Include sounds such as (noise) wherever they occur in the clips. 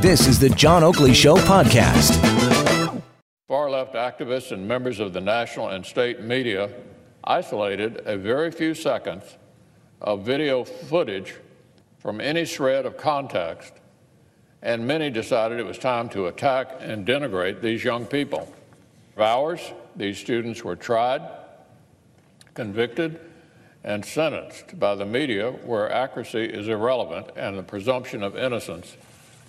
This is the John Oakley Show podcast. Far left activists and members of the national and state media isolated a very few seconds of video footage from any shred of context, and many decided it was time to attack and denigrate these young people. For hours, these students were tried, convicted, and sentenced by the media where accuracy is irrelevant and the presumption of innocence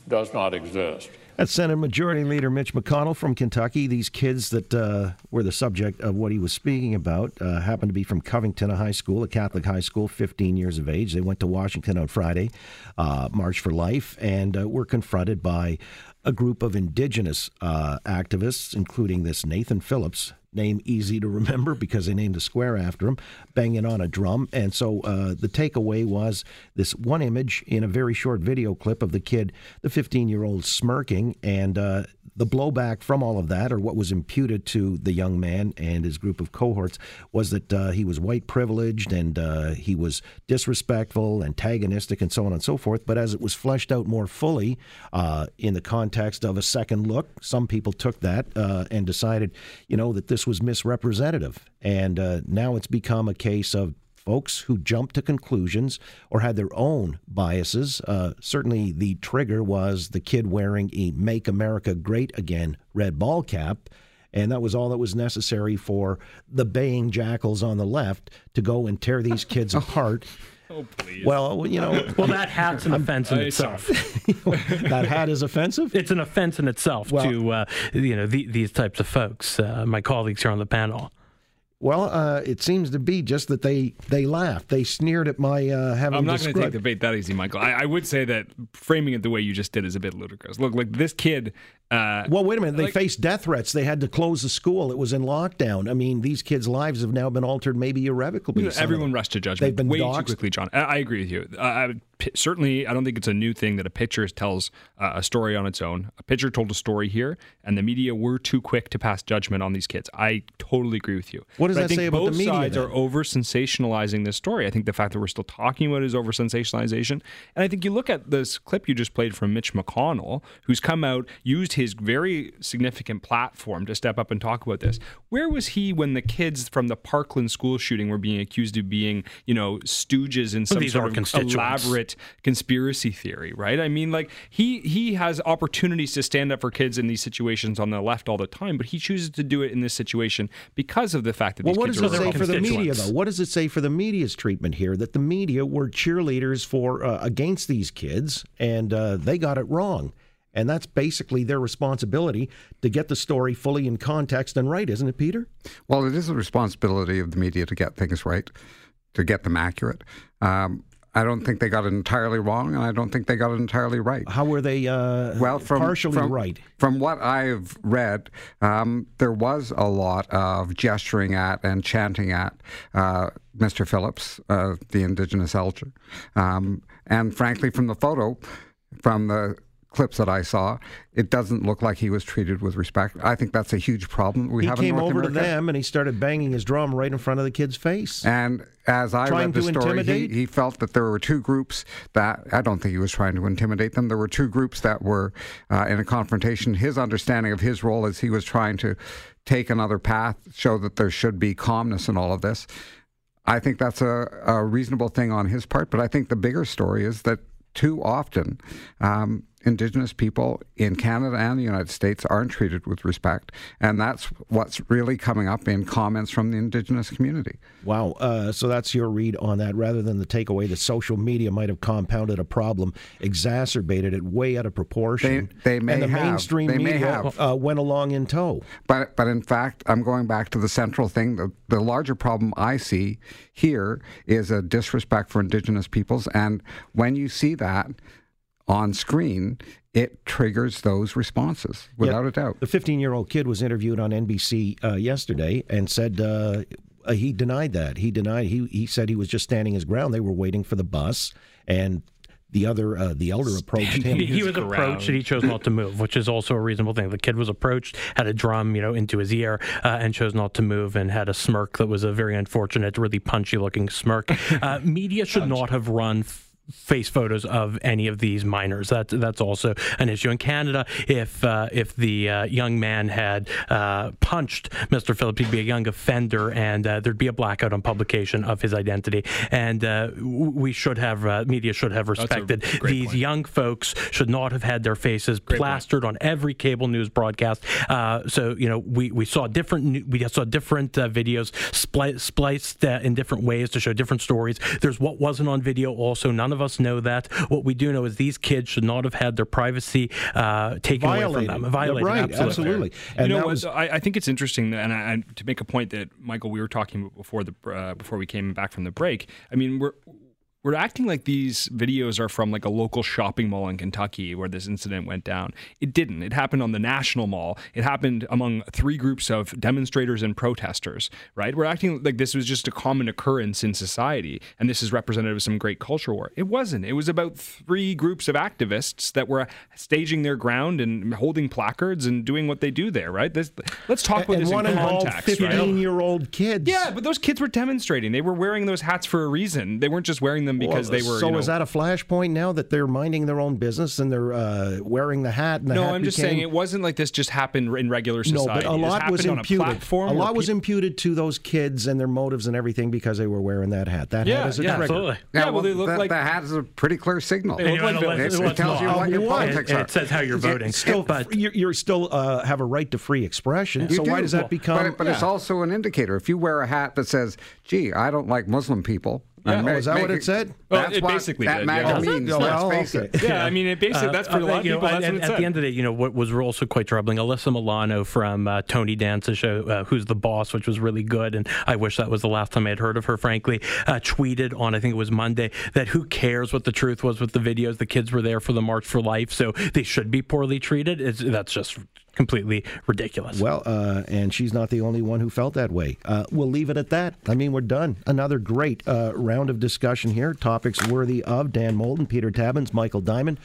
does not exist. That's Senate Majority Leader Mitch McConnell from Kentucky. These kids that uh, were the subject of what he was speaking about uh, happened to be from Covington High School, a Catholic high school, 15 years of age. They went to Washington on Friday, uh, March for Life, and uh, were confronted by a group of indigenous uh, activists, including this Nathan Phillips, name easy to remember because they named a square after him, banging on a drum. And so uh, the takeaway was this one image in a very short video clip of the kid, the 15 year old, smirking. And uh, the blowback from all of that, or what was imputed to the young man and his group of cohorts, was that uh, he was white privileged and uh, he was disrespectful, antagonistic, and so on and so forth. But as it was fleshed out more fully uh, in the context of a second look, some people took that uh, and decided, you know, that this was misrepresentative. And uh, now it's become a case of folks who jumped to conclusions or had their own biases. Uh, certainly, the trigger was the kid wearing a Make America Great Again red ball cap. And that was all that was necessary for the baying jackals on the left to go and tear these kids (laughs) apart. Oh, please. Well, you know, (laughs) Well, that hat's an offense in (laughs) itself. that hat is offensive. It's an offense in itself Well- to uh, you know the, these types of folks. Uh, my colleagues here on the panel. Well, uh, it seems to be just that they they laughed. They sneered at my uh, having I'm not going to take the bait that easy, Michael. I, I would say that framing it the way you just did is a bit ludicrous. Look, like this kid. Uh, Well, wait a minute. They Like- faced death threats. They had to close the school. It was in lockdown. I mean, these kids' lives have now been altered, maybe irrevocably. everyone rushed to judgment They've been way doxxed. too quickly, John. I, I agree with you. I, p- certainly, I don't think it's a new thing that a picture tells uh, a story on its own. A picture told a story here, and the media were too quick to pass judgment on these kids. I totally agree with you. What does But I that think say about the media? both media, sides then? are over sensationalizing this story. I think the fact that we're still talking about it is over sensationalization. And I think you look at this clip you just played from Mitch McConnell, who's come out, used his very significant platform to step up and talk about this. Where was he when the kids from the Parkland school shooting were being accused of being, you know, stooges in some these sort of constituents. Elaborate conspiracy theory, right? I mean, like he he has opportunities to stand up for kids in these situations on the left all the time, but he chooses to do it in this situation because of the fact that Well, these what kids does are it say for the media, though? What does it say for the media's treatment here? That the media were cheerleaders for uh, against these kids, and uh, they got it wrong. And that's basically their responsibility to get the story fully in context and right, isn't it, Peter? Well, it is the responsibility of the media to get things right, to get them accurate. Um, I don't think they got it entirely wrong, and I don't think they got it entirely right. How were they uh, Well, from partially from, right? From what I've read, um, there was a lot of gesturing at and chanting at uh, Mr. Phillips, uh, the Indigenous elder, um, and frankly, from the photo, from the clips that I saw, it doesn't look like he was treated with respect. I think that's a huge problem we He have in came over to them and he started banging his drum right in front of the kid's face. And as I Trying read the story, he, he felt that there were two groups that I don't think he was trying to intimidate them. There were two groups that were uh, in a confrontation. His understanding of his role is he was trying to take another path, show that there should be calmness in all of this. I think that's a, a reasonable thing on his part, but I think the bigger story is that too often um, Indigenous people in Canada and the United States aren't treated with respect. And that's what's really coming up in comments from the Indigenous community. Wow. Uh, so that's your read on that. Rather than the takeaway that social media might have compounded a problem, exacerbated it way out of proportion. They- they may and the have. mainstream They may media have. Uh, went along in tow. But but in fact, I'm going back to the central thing. The, the larger problem I see here is a disrespect for Indigenous peoples, and when you see that on screen, it triggers those responses without a doubt. The 15 year old kid was interviewed on NBC uh, yesterday and said uh, uh, he denied that. He denied. He he said he was just standing his ground. They were waiting for the bus, and the other uh, the elder approached him. He, he was ground. approached and he chose not to move, which is also a reasonable thing. The kid was approached, had a drum, you know, into his ear, uh, and chose not to move, and had a smirk that was a very unfortunate, really punchy looking smirk. (laughs) Uh, media should not have run. F- face photos of any of these minors. That that's also an issue in Canada. If uh, if the uh, young man had uh, punched Mr. Phillips, he'd be a young offender, and uh, there'd be a blackout on publication of his identity. And uh, we should have uh, media should have respected these point. young folks should not have had their faces great plastered point. on every cable news broadcast. so you know we, we saw different we saw different videos spli- spliced in different ways to show different stories. There's what wasn't on video. Also, none of us know that. What we do know is these kids should not have had their privacy uh, taken Violated. away from them. Violated. Right, absolutely. absolutely. And you know, was, I, I, think it's interesting, that, and, I, and, to make a point that Michael, we were talking before the uh, before we came back from the break. I mean, we're we're acting like these videos are from like a local shopping mall in Kentucky where this incident went down. It didn't. It happened on the National Mall. It happened among three groups of demonstrators and protesters, right? We're acting like this was just a common occurrence in society and this is representative of some great culture war. It wasn't. It was about three groups of activists that were staging their ground and holding placards and doing what they do there, right? This, let's talk about and this one in context. Fifteen-year-old right? kids. Yeah, but those kids were demonstrating. They were wearing those hats for a reason. They weren't just wearing them because well, they were. So you know, is that a flashpoint now that they're minding their own business and they're uh, wearing the hat? And the no, hat I'm just saying it wasn't like this just happened in regular society. No, but a lot was imputed. A, a lot was imputed to those kids and their motives and everything because they were wearing that hat. That yeah, hat is a yeah, trigger. Absolutely. Yeah, yeah well, they look the, like the hat is a pretty clear signal. They look like it, it, tells you what your politics are. It says how you're voting. Still, but (laughs) you're, you're still uh, have a right to free expression. So why does that become? But, but it's also an indicator. If you wear a hat that says, "Gee, I don't like Muslim people," Yeah. Oh, is that what it, said? Well, that's it what basically that did, yeah. means. Oh, let's oh, face okay. it. Yeah, I mean, it basically that's for a lot of people. Know, that's at, what at the end of the day, you know, what was also quite troubling, Alyssa Milano from uh, Tony Danza's show, uh, Who's the Boss, which was really good, and I wish that was the last time I had heard of her, frankly, uh, tweeted on, I think it was Monday, that who cares what the truth was with the videos? The kids were there for the March for Life, so they should be poorly treated. It's, that's just completely ridiculous. Well, uh, and she's not the only one who felt that way. Uh, we'll leave it at that. I mean, we're done. Another great uh, round of discussion here. Topics worthy of Dan Moulton, Peter Tabuns, Michael Diamond.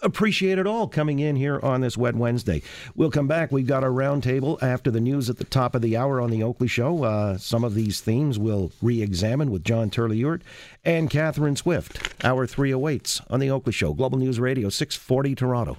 Appreciate it all coming in here on this wet Wednesday. We'll come back. We've got a roundtable after the news at the top of the hour on the Oakley Show. Uh, some of these themes we'll re-examine with John Turley-Ewart and Catherine Swift. Hour three awaits on the Oakley Show, Global News Radio, 640 Toronto.